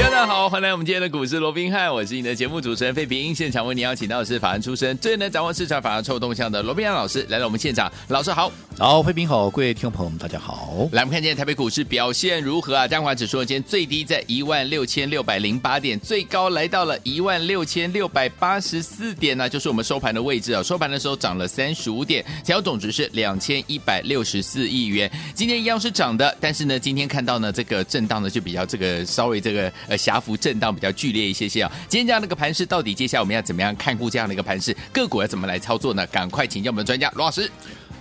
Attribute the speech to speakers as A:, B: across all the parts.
A: 大家好，欢迎来我们今天的股市罗宾汉，我是你的节目主持人费平。现场为你邀请到的是法案出身、最能掌握市场法案臭动向的罗宾汉老师来到我们现场。老师好，
B: 好，费平好，各位听众朋友们大家好。
A: 来，我们看今天台北股市表现如何啊？加权指数今天最低在一万六千六百零八点，最高来到了一万六千六百八十四点呢、啊，就是我们收盘的位置啊。收盘的时候涨了三十五点，成交总值是两千一百六十四亿元。今天一样是涨的，但是呢，今天看到呢这个震荡呢就比较这个稍微这个呃狭幅震荡。比较剧烈一些些啊，今天这样的一个盘势，到底接下来我们要怎么样看顾这样的一个盘势？个股要怎么来操作呢？赶快请教我们的专家罗老师。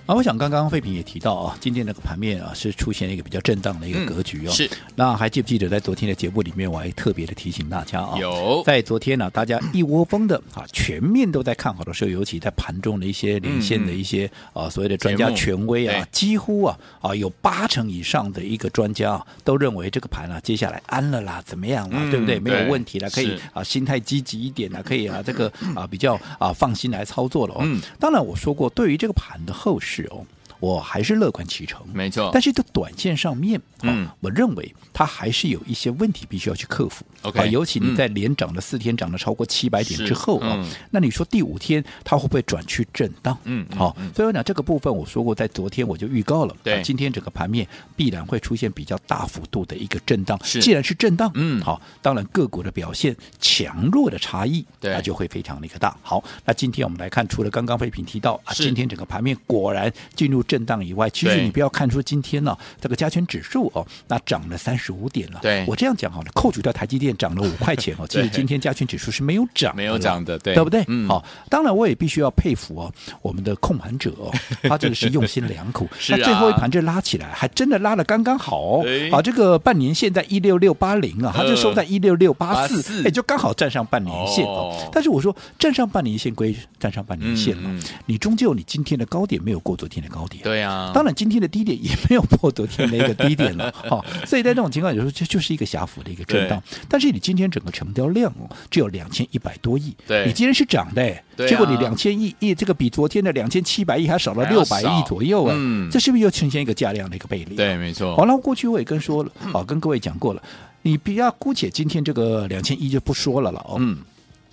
B: 啊，我想刚刚费平也提到啊，今天那个盘面啊是出现了一个比较震荡的一个格局哦。
A: 嗯、是。
B: 那还记不记得在昨天的节目里面，我还特别的提醒大家啊，
A: 有
B: 在昨天呢、啊，大家一窝蜂的啊，全面都在看好的时候，尤其在盘中的一些连线的一些、嗯、啊所谓的专家权威啊，几乎啊啊有八成以上的一个专家啊都认为这个盘啊接下来安了啦，怎么样啦，嗯、对不对？没有问题了，可以啊心态积极一点了，可以啊这个啊比较啊放心来操作了哦。嗯。当然我说过，对于这个盘的后市哦。我还是乐观其成，
A: 没错。
B: 但是在短线上面，嗯、哦，我认为它还是有一些问题必须要去克服。
A: OK，、
B: 啊、尤其你在连涨了四天，涨了超过七百点之后啊、那你说第五天它会不会转去震荡？嗯，好。所以我讲这个部分，我说过，在昨天我就预告了，
A: 对、
B: 啊，今天整个盘面必然会出现比较大幅度的一个震荡。
A: 是，
B: 既然是震荡，
A: 嗯，
B: 好，当然个股的表现强弱的差异，
A: 对，
B: 那就会非常的一个大。好，那今天我们来看，除了刚刚飞平提到啊，今天整个盘面果然进入震荡以外，其实你不要看出今天呢、啊，这个加权指数哦，那涨了三十五点了。
A: 对，
B: 我这样讲好了，扣除掉台积电涨了五块钱哦，其实今天加权指数是没有涨，
A: 没有涨的，对，
B: 对不对？
A: 嗯，
B: 好，当然我也必须要佩服哦，我们的控盘者哦，他这个是用心良苦，
A: 是啊，
B: 那最后一盘这拉起来，还真的拉了刚刚好哦。好，这个半年线在一六六八零啊，它就收在一六六八四，哎，就刚好站上半年线哦。哦。但是我说站上半年线归站上半年线了，你终究你今天的高点没有过昨天的高点，
A: 对啊。
B: 当然今天的低点也没有破昨天的一个低点了，好、哦，所以在这种情况，有时候这就是一个狭幅的一个震荡。但是你今天整个成交量哦，只有两千一百多亿，
A: 对，
B: 你今天是涨的，
A: 对啊、
B: 结果你两千亿亿这个比昨天的两千七百亿还少了六百亿左右啊，嗯，这是不是又呈现一个价量的一个背离？
A: 对，没错。
B: 好了，过去我也跟说了，好，跟各位讲过了，你不要姑且今天这个两千亿就不说了了哦，嗯，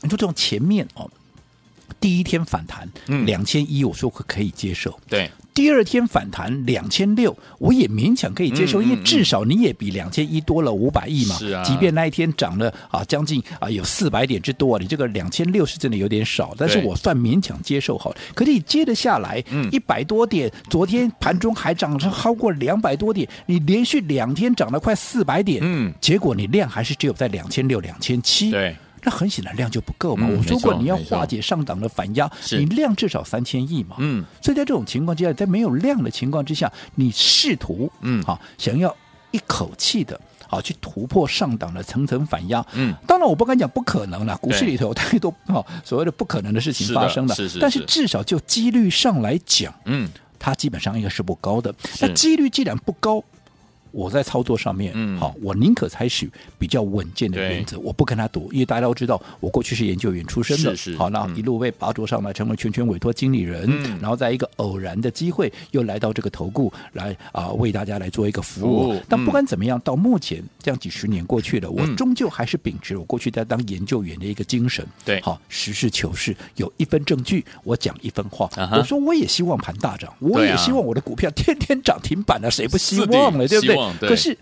B: 你说这种前面哦，第一天反弹两千一，我说可可以接受，
A: 对。
B: 第二天反弹两千六，我也勉强可以接受，因为至少你也比两千一多了五百亿嘛。
A: 是啊，
B: 即便那一天涨了啊，将近啊有四百点之多，你这个两千六是真的有点少，但是我算勉强接受好。可是你接着下来，一百多点，昨天盘中还涨了超过两百多点，你连续两天涨了快四百点，嗯，结果你量还是只有在两千六、两千七，
A: 对。
B: 那很显然量就不够嘛。嗯、我说过你要化解上档的反压，你量至少三千亿嘛。嗯，所以在这种情况之下，在没有量的情况之下，你试图嗯好想要一口气的好去突破上档的层层反压。嗯，当然我不敢讲不可能了，股市里头有太多哈所谓的不可能的事情发生了。
A: 是是是。
B: 但是至少就几率上来讲，嗯，它基本上应该是不高的。那几率既然不高。我在操作上面，嗯，好，我宁可采取比较稳健的原则，我不跟他赌，因为大家都知道，我过去是研究员出身的，
A: 是是，
B: 好，那一路被拔擢上来，成为全权委托经理人，嗯，然后在一个偶然的机会，又来到这个投顾来啊，为大家来做一个服务。但不管怎么样，到目前这样几十年过去了，我终究还是秉持我过去在当研究员的一个精神，
A: 对，
B: 好，实事求是，有一分证据，我讲一分话。我说我也希望盘大涨，我也希望我的股票天天涨停板了，谁不希望呢？对不对？可是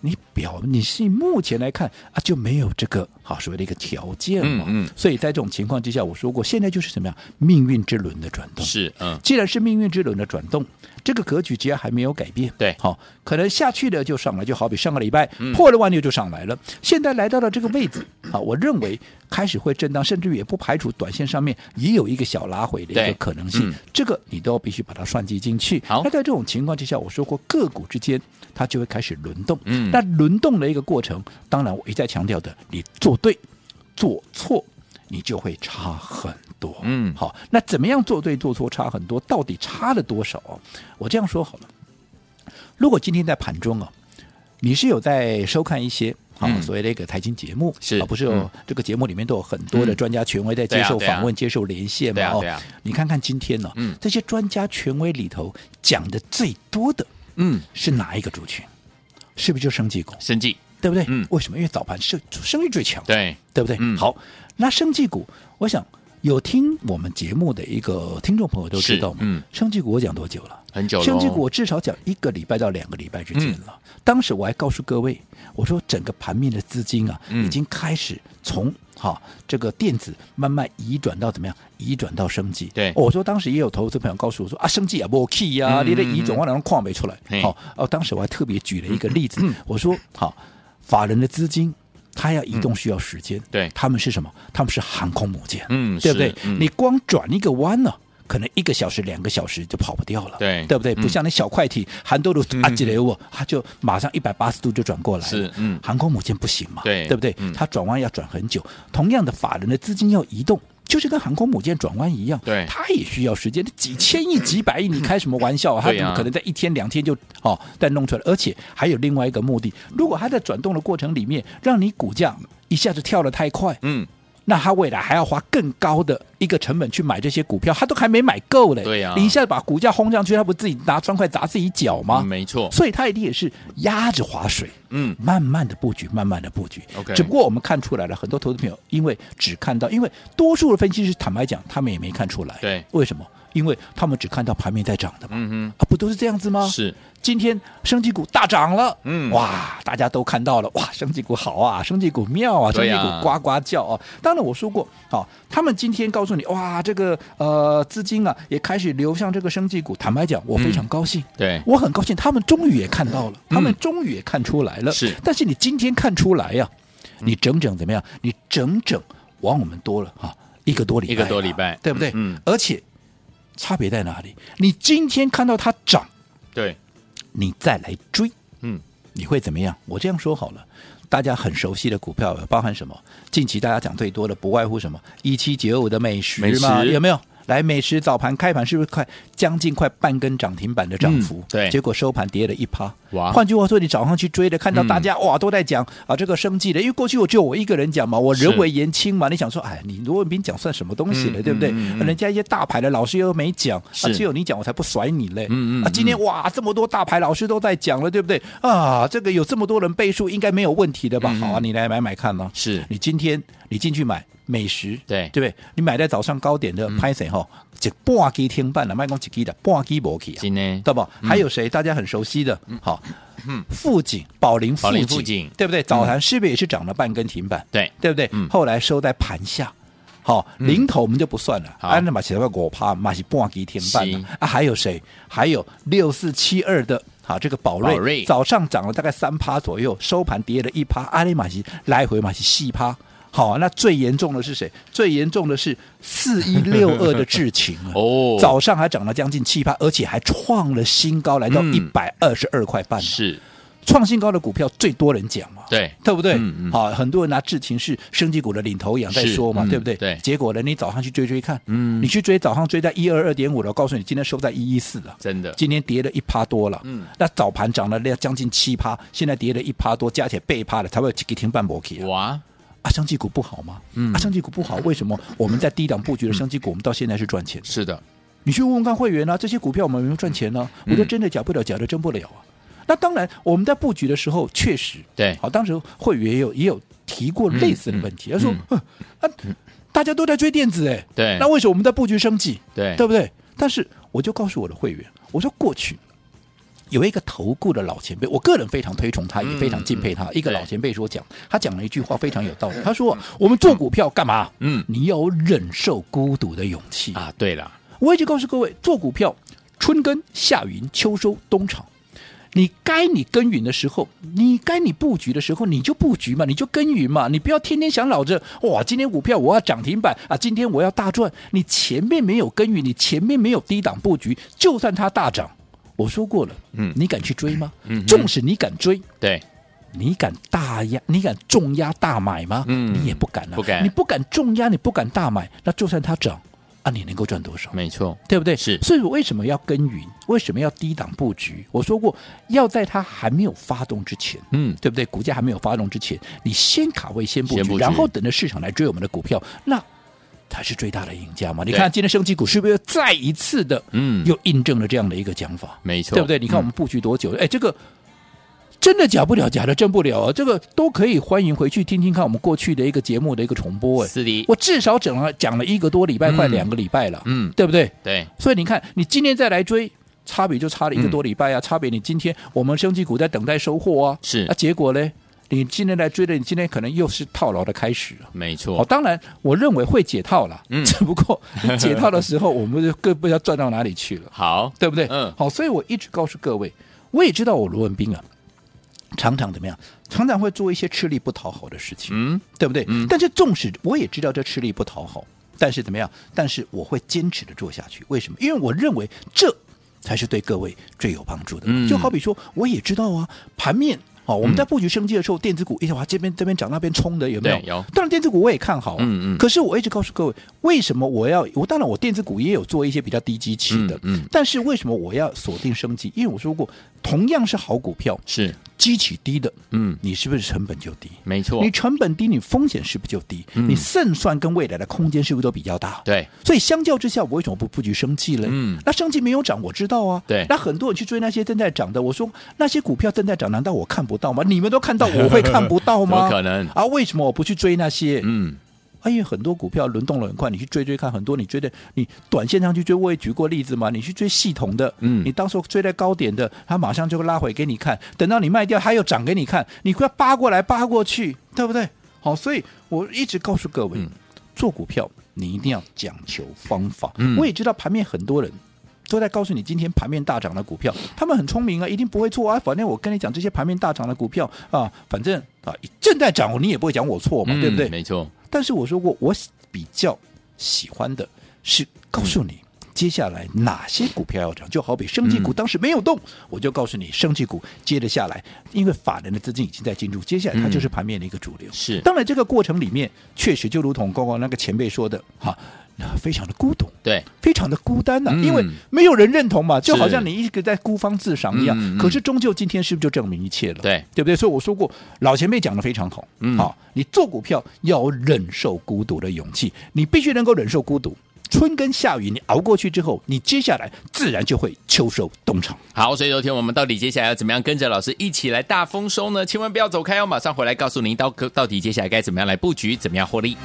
B: 你表你是目前来看啊，就没有这个好所谓的一个条件嘛。嗯，嗯，所以在这种情况之下，我说过，现在就是什么样命运之轮的转动。
A: 是，嗯，
B: 既然是命运之轮的转动，这个格局只要还没有改变，
A: 对，
B: 好，可能下去的就上来，就好比上个礼拜破了万六就上来了，嗯、现在来到了这个位置，啊，我认为开始会震荡，甚至于也不排除短线上面也有一个小拉回的一个可能性。嗯、这个你都必须把它算计进去。
A: 好，
B: 那在这种情况之下，我说过个股之间。它就会开始轮动，嗯，那轮动的一个过程，当然我一再强调的，你做对做错，你就会差很多，嗯，好，那怎么样做对做错差很多？到底差了多少？我这样说好了，如果今天在盘中啊，你是有在收看一些啊、
A: 嗯、
B: 所谓的一个财经节目，
A: 是
B: 啊，不是有、
A: 嗯、
B: 这个节目里面都有很多的专家权威在接受
A: 访问、
B: 接受连线嘛？哦，你看看今天呢、这些专家权威里头讲的最多的，
A: 嗯，
B: 是哪一个族群？是不是就生技股？
A: 生技，
B: 对不对？
A: 嗯，
B: 为什么？因为早盘是生意最强，
A: 对，
B: 对不对？
A: 嗯，
B: 好，那生技股，我想。有听我们节目的一个听众朋友都知道嘛，嗯，生技股我讲多久了？
A: 很久了。
B: 生技股我至少讲一个礼拜到两个礼拜之间了。嗯、当时我还告诉各位，我说整个盘面的资金啊，嗯、已经开始从哈、啊、这个电子慢慢移转到怎么样？移转到生技。
A: 对，
B: 我说当时也有投资朋友告诉我说啊，生技啊不 key 呀，你的移转我哪能矿没出来？好、嗯，哦、啊，当时我还特别举了一个例子，嗯、我说好、啊，法人的资金。它要移动需要时间，
A: 嗯、对，
B: 他们是什么？他们是航空母舰，
A: 嗯，
B: 对不对？
A: 嗯、
B: 你光转一个弯呢、啊，可能一个小时、两个小时就跑不掉了，
A: 对，
B: 对不对？
A: 嗯、
B: 不像那小快艇，韩多鲁阿吉雷沃，它就马上一百八十度就转过来了，
A: 是，嗯，
B: 航空母舰不行嘛，
A: 对，
B: 对不对？它转弯要转很久，同样的，法人的资金要移动。就是跟航空母舰转弯一样，
A: 对，
B: 它也需要时间。几千亿、几百亿，你开什么玩笑啊？它怎么可能在一天两天就哦再弄出来？而且还有另外一个目的，如果它在转动的过程里面，让你股价一下子跳得太快，
A: 嗯，
B: 那他未来还要花更高的一个成本去买这些股票，他都还没买够嘞。
A: 对呀，
B: 你一下子把股价轰上去，他不自己拿砖块砸自己脚吗？
A: 没错，
B: 所以他一定也是压着划水。
A: 嗯，
B: 慢慢的布局，慢慢的布局。
A: OK，
B: 只不过我们看出来了，很多投资朋友因为只看到，因为多数的分析师坦白讲，他们也没看出来。
A: 对，
B: 为什么？因为他们只看到盘面在涨的嘛。
A: 嗯嗯，
B: 啊，不都是这样子吗？
A: 是。
B: 今天生技股大涨了，
A: 嗯，
B: 哇，大家都看到了，哇，生技股好啊，生技股妙啊，生技股呱呱叫啊。当然我说过，好、哦，他们今天告诉你，哇，这个呃资金啊也开始流向这个生技股。坦白讲，我非常高兴，
A: 嗯、对
B: 我很高兴，他们终于也看到了，他们终于也看出来了。
A: 是、嗯，
B: 但是你今天看出来呀、啊，你整整怎么样？你整整往我们多了哈一个多礼拜，
A: 一个多礼拜，
B: 对不对？
A: 嗯，
B: 而且差别在哪里？你今天看到它涨，
A: 对。
B: 你再来追，
A: 嗯，
B: 你会怎么样？我这样说好了，大家很熟悉的股票包含什么？近期大家讲最多的不外乎什么？一七九五的美食嘛，有没有？来，美食早盘开盘是不是快将近快半根涨停板的涨幅？
A: 嗯、对，
B: 结果收盘跌了一趴。
A: 哇！
B: 换句话说，你早上去追的，看到大家、嗯、哇都在讲啊这个生计的，因为过去我就我一个人讲嘛，我人微言轻嘛，你想说哎，你罗文斌讲算什么东西了，嗯、对不对？人家一些大牌的老师又没讲，啊，只有你讲，我才不甩你嘞。
A: 嗯嗯。
B: 啊，今天哇这么多大牌老师都在讲了，对不对？啊，这个有这么多人背书，应该没有问题的吧？嗯、好啊，你来买买看嘛。
A: 是
B: 你今天你进去买。美食
A: 对
B: 对不对？你买在早上高点的拍谁哈？这半支停板了，卖光几支的半支没去啊？
A: 今天
B: 对不？还有谁？大家很熟悉的，好，富锦宝林富锦，对不对？早盘是不是也是涨了半根停板？
A: 对，
B: 对不对？后来收在盘下，好，零头我们就不算了，安那马起来我怕马是半支停板啊？还有谁？还有六四七二的，好，这个宝瑞早上涨了大概三趴左右，收盘跌了一趴，阿里马西来回马是四趴。好、啊，那最严重的是谁？最严重的是四一六二的智勤
A: 哦，
B: 早上还涨了将近七趴，而且还创了新高，来到一百二十二块半。
A: 是
B: 创新高的股票最多人讲嘛？
A: 对，
B: 对不对？好、
A: 嗯嗯
B: 啊，很多人拿智勤是升级股的领头羊在说嘛，
A: 嗯、
B: 对不对？
A: 对。
B: 结果呢，你早上去追追看，
A: 嗯，
B: 你去追早上追在一二二点五了，我告诉你，今天收在一一四了，
A: 真的，
B: 今天跌了一趴多了。
A: 嗯，
B: 那早盘涨了将近七趴，现在跌了一趴多，加起来倍趴了，才会停半波起
A: 哇！
B: 啊，生技股不好吗？嗯，啊，生技股不好，为什么我们在低档布局的生技股，我们到现在是赚钱？
A: 是的，
B: 你去问问看会员啊，这些股票我们有没有赚钱呢？我说真的假不了，假的真不了啊。那当然，我们在布局的时候确实
A: 对，
B: 好，当时会员也有也有提过类似的问题，他说啊，大家都在追电子哎，
A: 对，
B: 那为什么我们在布局升级？
A: 对，
B: 对不对？但是我就告诉我的会员，我说过去。有一个投顾的老前辈，我个人非常推崇他，也非常敬佩他。嗯、一个老前辈说讲，他讲了一句话非常有道理。他说：“我们做股票干嘛？
A: 嗯，
B: 你要忍受孤独的勇气
A: 啊。”对了，
B: 我一直告诉各位，做股票，春耕、夏耘、秋收、冬藏，你该你耕耘的时候，你该你布局的时候，你就布局嘛，你就耕耘嘛，你不要天天想老着哇，今天股票我要涨停板啊，今天我要大赚。你前面没有耕耘，你前面没有低档布局，就算它大涨。我说过了，嗯，你敢去追吗？嗯，纵使你敢追，
A: 对，
B: 你敢大压，你敢重压大买吗？
A: 嗯，
B: 你也不敢啊，
A: 不敢，
B: 你不敢重压，你不敢大买，那就算它涨啊，啊，你能够赚多少？
A: 没错，
B: 对不对？
A: 是，
B: 所以我为什么要耕耘？为什么要低档布局？我说过，要在它还没有发动之前，
A: 嗯，
B: 对不对？股价还没有发动之前，你先卡位，先布局，
A: 先布局
B: 然后等着市场来追我们的股票，那才是最大的赢家嘛。你看今天升级股是不是再一次的，嗯，又印证了这样的一个讲法？
A: 没错，
B: 对不对？你看我们布局多久？哎、嗯，这个。真的假不了，假的真不了啊！这个都可以欢迎回去听听看我们过去的一个节目的一个重播。哎，
A: 是的，
B: 我至少整了讲了一个多礼拜，嗯、快两个礼拜了，嗯，对不对？
A: 对，
B: 所以你看，你今天再来追，差别就差了一个多礼拜啊！嗯、差别你今天我们升级股在等待收获啊，
A: 是
B: 啊，结果呢，你今天来追的，你今天可能又是套牢的开始了。
A: 没错，
B: 哦，当然我认为会解套了，
A: 嗯，
B: 只不过 解套的时候，我们就更不知道赚到哪里去了。
A: 好，
B: 对不对？
A: 嗯，
B: 好，所以我一直告诉各位，我也知道我罗文斌啊。常常怎么样？常常会做一些吃力不讨好的事情，嗯，对不对？嗯。但是纵使我也知道这吃力不讨好，但是怎么样？但是我会坚持的做下去。为什么？因为我认为这才是对各位最有帮助的。嗯。就好比说，我也知道啊，盘面。哦，我们在布局生技的时候，嗯、电子股一直往这边这边涨，那边冲的有没有？
A: 有。
B: 当然，电子股我也看好、啊。
A: 嗯嗯。
B: 可是我一直告诉各位，为什么我要我？当然，我电子股也有做一些比较低基期的。嗯。嗯但是为什么我要锁定升级？因为我说过，同样是好股票，
A: 是
B: 基期低的，
A: 嗯，
B: 你是不是成本就低？
A: 没错。
B: 你成本低，你风险是不是就低？嗯、你胜算跟未来的空间是不是都比较大？
A: 对。
B: 所以相较之下，我为什么不布局升级呢？嗯。那升级没有涨，我知道啊。
A: 对。
B: 那很多人去追那些正在涨的，我说那些股票正在涨，难道我看不到吗？你们都看。到我会看不到吗？
A: 不可能
B: 啊！为什么我不去追那些？
A: 嗯，
B: 因为很多股票轮动了很快，你去追追看，很多你追的，你短线上去追，我也举过例子嘛。你去追系统的，嗯，你当时追在高点的，它马上就会拉回给你看，等到你卖掉，它又涨给你看，你快扒过来扒过去，对不对？好，所以我一直告诉各位，嗯、做股票你一定要讲求方法。嗯，我也知道盘面很多人。都在告诉你，今天盘面大涨的股票，他们很聪明啊，一定不会错啊。反正我跟你讲，这些盘面大涨的股票啊，反正啊正在涨，你也不会讲我错嘛，嗯、对不对？
A: 没错。
B: 但是我说过，我比较喜欢的是告诉你，接下来哪些股票要涨。就好比生技股当时没有动，嗯、我就告诉你，生技股接着下来，因为法人的资金已经在进入，接下来它就是盘面的一个主流。
A: 是、嗯。
B: 当然，这个过程里面确实就如同刚刚那个前辈说的，哈。非常的孤独，
A: 对，
B: 非常的孤单呐、啊，嗯、因为没有人认同嘛，就好像你一直在孤芳自赏一样。嗯、可是终究今天是不是就证明一切了？
A: 对，
B: 对不对？所以我说过，老前辈讲的非常好，嗯，好，你做股票要忍受孤独的勇气，你必须能够忍受孤独。春耕夏雨，你熬过去之后，你接下来自然就会秋收冬藏。
A: 好，所以昨天我们到底接下来要怎么样跟着老师一起来大丰收呢？千万不要走开哦，马上回来告诉您到到底接下来该怎么样来布局，怎么样获利。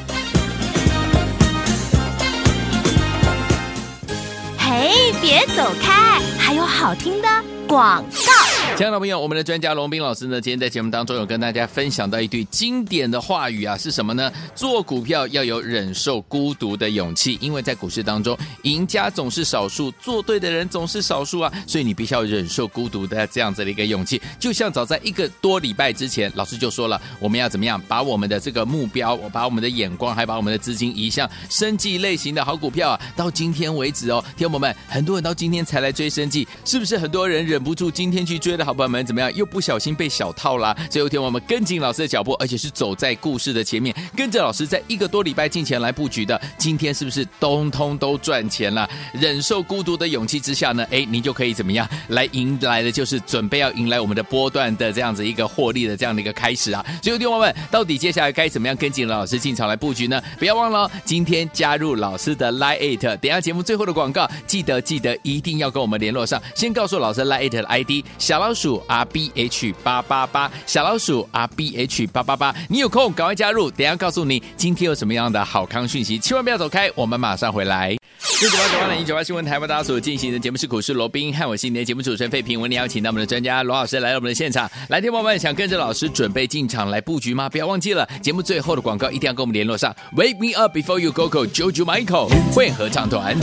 C: 哎，别走开，还有好听的广告。
A: 亲爱的朋友，我们的专家龙斌老师呢，今天在节目当中有跟大家分享到一句经典的话语啊，是什么呢？做股票要有忍受孤独的勇气，因为在股市当中，赢家总是少数，做对的人总是少数啊，所以你必须要忍受孤独的这样子的一个勇气。就像早在一个多礼拜之前，老师就说了，我们要怎么样把我们的这个目标，我把我们的眼光，还把我们的资金移向生计类型的好股票啊。到今天为止哦，听友们，很多人到今天才来追生计，是不是很多人忍不住今天去追的？好朋友们怎么样？又不小心被小套啦。所以有一天我们跟紧老师的脚步，而且是走在故事的前面，跟着老师在一个多礼拜进前来布局的。今天是不是通通都赚钱了？忍受孤独的勇气之下呢？哎，你就可以怎么样来迎来的就是准备要迎来我们的波段的这样子一个获利的这样的一个开始啊！所以有天我们到底接下来该怎么样跟紧老师进场来布局呢？不要忘了今天加入老师的 Line 8，等下节目最后的广告，记得记得一定要跟我们联络上，先告诉老师 Line 8的 ID 小老。鼠 R B H 八八八小老鼠 R B H 八八八，你有空赶快加入，等下告诉你今天有什么样的好康讯息，千万不要走开，我们马上回来。九八九八零一九八新闻台为大家所进行的节目是股市罗宾汉，我是你的节目主持人费平，为你邀请到我们的专家罗老师来到我们的现场。来电朋友们想跟着老师准备进场来布局吗？不要忘记了节目最后的广告一定要跟我们联络上。Wake me up before you go go JoJo Michael 会合唱团。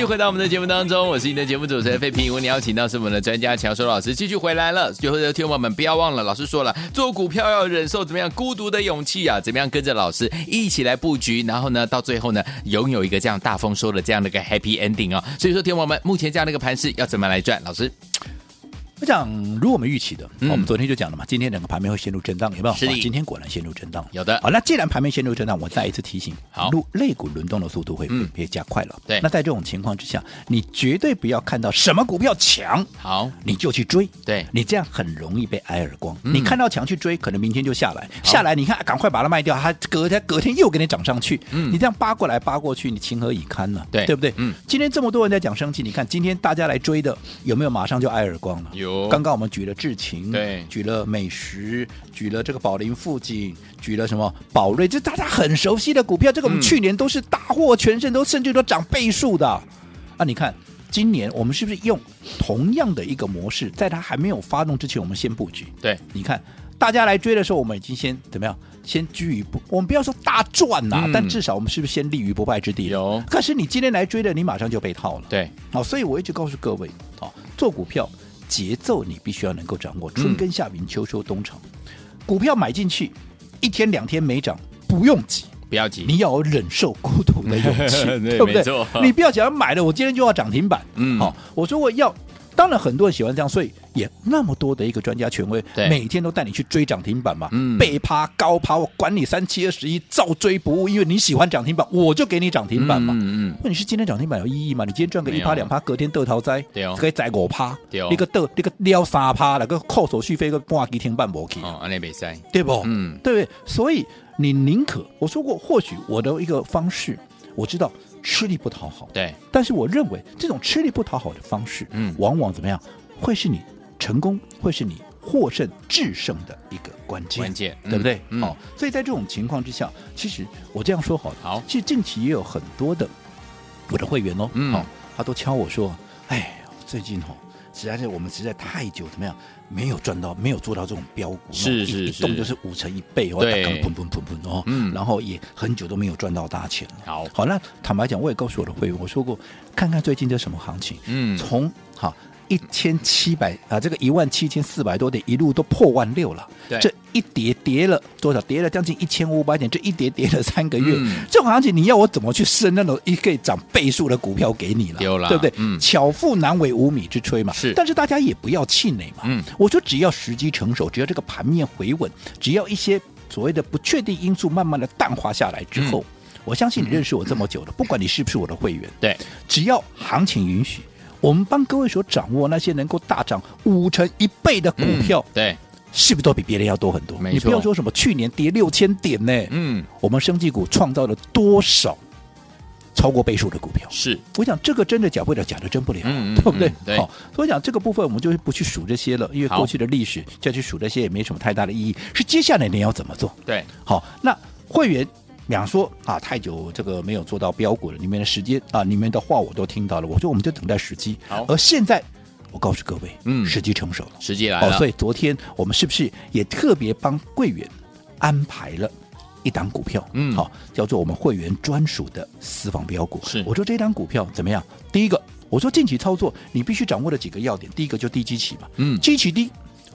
A: 又回到我们的节目当中，我是你的节目主持人费平。我们邀请到是我们的专家强收老师继续回来了。最后的听众们不要忘了，老师说了，做股票要忍受怎么样孤独的勇气啊？怎么样跟着老师一起来布局，然后呢，到最后呢，拥有一个这样大丰收的这样的一个 happy ending 哦。所以说，听众们目前这样的一个盘势要怎么来赚？老师。
B: 我讲，如果我们预期的，
A: 嗯、
B: 我们昨天就讲了嘛，今天整个盘面会陷入震荡，有没有？今天果然陷入震荡，
A: 有的。
B: 好，那既然盘面陷入震荡，我再一次提醒，
A: 好，
B: 类股轮动的速度会别加快了。
A: 对。
B: 那在这种情况之下，你绝对不要看到什么股票强，
A: 好，
B: 你就去追。
A: 对。
B: 你这样很容易被挨耳光。
A: 嗯、
B: 你看到强去追，可能明天就下来，下来你看赶快把它卖掉，它隔天隔天又给你涨上去。嗯。你这样扒过来扒过去，你情何以堪呢？
A: 对，
B: 对不对？
A: 嗯。
B: 今天这么多人在讲生气，你看今天大家来追的有没有马上就挨耳光了？
A: 有。
B: 刚刚我们举了。智勤
A: 对，
B: 举了美食，举了这个宝林附近，举了什么宝瑞，这大家很熟悉的股票，这个我们去年都是大获全胜，都甚至都涨倍数的啊！你看今年我们是不是用同样的一个模式，在它还没有发动之前，我们先布局？
A: 对，
B: 你看大家来追的时候，我们已经先怎么样？先居于不，我们不要说大赚呐、啊，嗯、但至少我们是不是先立于不败之地？
A: 有。
B: 可是你今天来追的，你马上就被套了。
A: 对，
B: 好，所以我一直告诉各位，啊，做股票。节奏你必须要能够掌握，春耕夏耘秋收冬藏，嗯、股票买进去一天两天没涨，不用急，
A: 不要急，
B: 你要有忍受孤独的勇气，对，对？不
A: 对？
B: 你不要想买了，我今天就要涨停板，
A: 嗯，
B: 好，我说我要。当然，很多人喜欢这样，所以也那么多的一个专家权威，每天都带你去追涨停板嘛，
A: 嗯，
B: 背趴高趴，我管你三七二十一，照追不误，因为你喜欢涨停板，我就给你涨停板嘛。
A: 嗯嗯。
B: 问题是今天涨停板有意义吗？你今天赚个一趴两趴，隔天得逃灾，
A: 对哦，
B: 可以宰五趴，
A: 对哦，
B: 一个得一个撩三趴，那个扣手续费个半几天半不去，
A: 哦，安
B: 对不？
A: 嗯，
B: 对不对？所以你宁可我说过，或许我的一个方式，我知道吃力不讨好，
A: 对，
B: 但是我认为这种吃力不讨好的方式，嗯，往往怎么样？会是你成功，会是你获胜制胜的一个关键，
A: 关键，
B: 对不对？好、
A: 嗯。
B: 哦，所以在这种情况之下，其实我这样说好了，
A: 好，
B: 其实近期也有很多的我的会员哦，
A: 嗯，
B: 哦、他都敲我说，哎，最近哦，实在是我们实在太久怎么样，没有赚到，没有做到这种标股，
A: 是是是，
B: 一动就是五成一倍哦，
A: 对，
B: 砰砰砰砰哦，
A: 嗯，
B: 然后也很久都没有赚到大钱了。
A: 好，
B: 好，那坦白讲，我也告诉我的会员，我说过，看看最近这什么行情，
A: 嗯，
B: 从好。一千七百啊，这个一万七千四百多点，一路都破万六了。
A: 对，
B: 这一跌跌了多少？跌了将近一千五百点，这一跌跌了三个月。
A: 嗯、
B: 这种行情，你要我怎么去升那种一个涨倍数的股票给你了？对不对？
A: 嗯，
B: 巧妇难为无米之炊嘛。
A: 是，
B: 但是大家也不要气馁嘛。
A: 嗯，
B: 我说只要时机成熟，只要这个盘面回稳，只要一些所谓的不确定因素慢慢的淡化下来之后，嗯、我相信你认识我这么久了，嗯、不管你是不是我的会员，
A: 对，
B: 只要行情允许。我们帮各位所掌握那些能够大涨五成一倍的股票，
A: 嗯、对，
B: 是不是都比别人要多很多？你不要说什么去年跌六千点呢，
A: 嗯，
B: 我们生技股创造了多少超过倍数的股票？
A: 是，
B: 我想这个真的假不了，假的真不了，
A: 嗯、
B: 对不对？
A: 对。
B: 好，所以讲这个部分我们就不去数这些了，因为过去的历史再去数这些也没什么太大的意义。是接下来你要怎么做？
A: 对，
B: 好，那会员。两说啊，太久这个没有做到标股了，里面的时间啊，里面的话我都听到了。我说我们就等待时机。
A: 好，
B: 而现在我告诉各位，
A: 嗯，
B: 时机成熟了，
A: 时机来了。
B: 哦，所以昨天我们是不是也特别帮会员安排了一档股票？
A: 嗯，
B: 好，叫做我们会员专属的私房标股。
A: 是，
B: 我说这档股票怎么样？第一个，我说近期操作你必须掌握的几个要点，第一个就低基期嘛，
A: 嗯，
B: 基期低。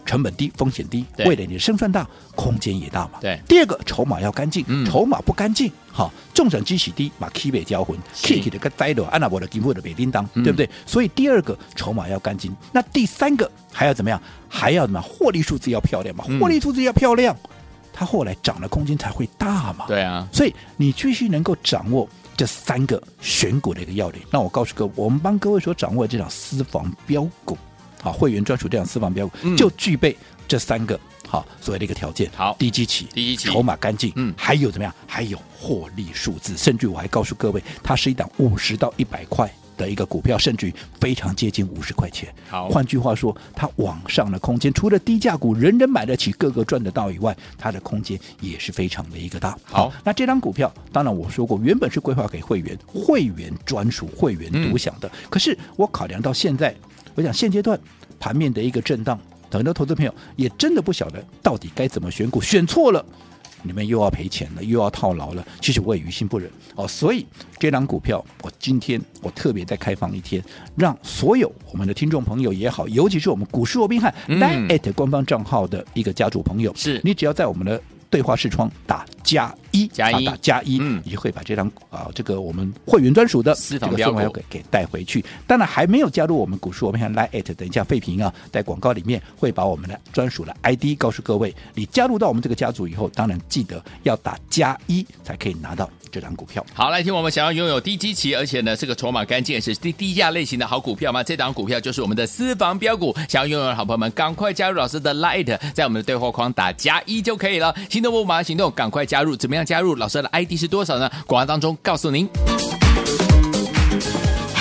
B: 成本低，风险低，
A: 对
B: 为了你的胜算大，空间也大嘛。
A: 对，
B: 第二个筹码要干净，
A: 嗯、
B: 筹码不干净，好，重整基期低，把 K 被交魂，K 的个灾了，安娜伯的金富的北叮当，对不对？所以第二个筹码要干净，那第三个还要怎么样？还要什么？获利数字要漂亮嘛？获利数字要漂亮，嗯、它后来涨的空间才会大嘛。
A: 对啊，
B: 所以你必须能够掌握这三个选股的一个要领。那我告诉各位，我们帮各位所掌握的这场私房标股。啊，会员专属这样私房标股、嗯、就具备这三个好所谓的一个条件。
A: 好，
B: 低基期，
A: 低基期，
B: 筹码干净，
A: 嗯，
B: 还有怎么样？还有获利数字，甚至我还告诉各位，它是一档五十到一百块的一个股票，甚至于非常接近五十块钱。
A: 好，
B: 换句话说，它往上的空间，除了低价股人人买得起、个个赚得到以外，它的空间也是非常的一个大。
A: 好，
B: 好那这张股票，当然我说过，原本是规划给会员、会员专属、会员独享的，嗯、可是我考量到现在。我想现阶段盘面的一个震荡，很多投资朋友也真的不晓得到底该怎么选股，选错了你们又要赔钱了，又要套牢了，其实我也于心不忍哦。所以这档股票，我今天我特别再开放一天，让所有我们的听众朋友也好，尤其是我们股市罗宾汉 LINE@ 官方账号的一个家族朋友，
A: 是
B: 你只要在我们的对话视窗打加一
A: 加一
B: 打加一，
A: 嗯，
B: 你就会把这张啊这个我们会员专属的
A: 私房标股
B: 给给带回去。当然还没有加入我们股市，我们想 LINE@ 等一下费平啊，在广告里面会把我们的专属的 ID 告诉各位。你加入到我们这个家族以后，当然记得要打加一才可以拿到这档股票。
A: 好，来听我们想要拥有低基期，而且呢这个筹码干净，是低低价类型的好股票吗？这档股票就是我们的私房标股。想要拥有的好朋友们，赶快加入老师的 light，在我们的对话框打加一就可以了。心动不马上行动，赶快加入！怎么样加入？老师的 ID 是多少呢？广告当中告诉您。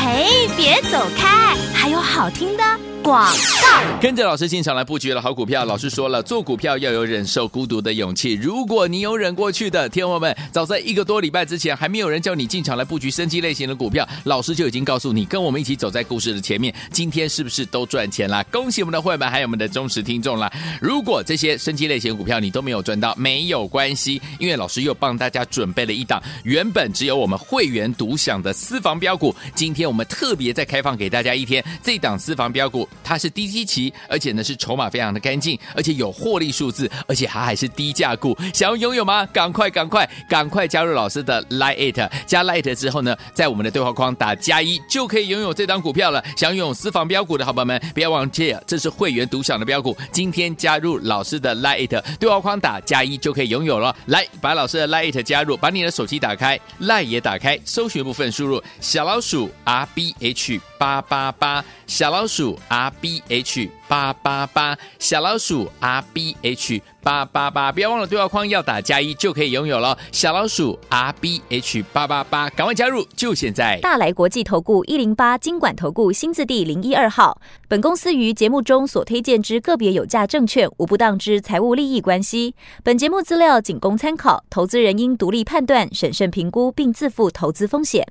C: 嘿，别走开，还有好听的广告。
A: 跟着老师进场来布局了好股票。老师说了，做股票要有忍受孤独的勇气。如果你有忍过去的，天友们，早在一个多礼拜之前，还没有人叫你进场来布局生机类型的股票，老师就已经告诉你，跟我们一起走在故事的前面。今天是不是都赚钱了？恭喜我们的会员，还有我们的忠实听众了。如果这些生机类型股票你都没有赚到，没有关系，因为老师又帮大家准备了一档原本只有我们会员独享的私房标股。今天我我们特别再开放给大家一天，这档私房标股它是低基期，而且呢是筹码非常的干净，而且有获利数字，而且它还是低价股，想要拥有吗？赶快赶快赶快加入老师的 LINE@ 加 LINE@ 之后呢，在我们的对话框打加一就可以拥有这档股票了。想拥有私房标股的好朋友们，不要忘记，这是会员独享的标股。今天加入老师的 LINE@ 对话框打加一就可以拥有了。来，把老师的 LINE@ 加入，把你的手机打开，LINE 也打开，搜寻部分输入小老鼠啊 R B H 八八八，小老鼠 R B H。八八八小老鼠 R B H 八八八，不要忘了对话框要打加一就可以拥有了。小老鼠 R B H 八八八，赶快加入，就现在！
C: 大来国际投顾一零八金管投顾新字第零一二号。本公司于节目中所推荐之个别有价证券，无不当之财务利益关系。本节目资料仅供参考，投资人应独立判断、审慎评估，并自负投资风险。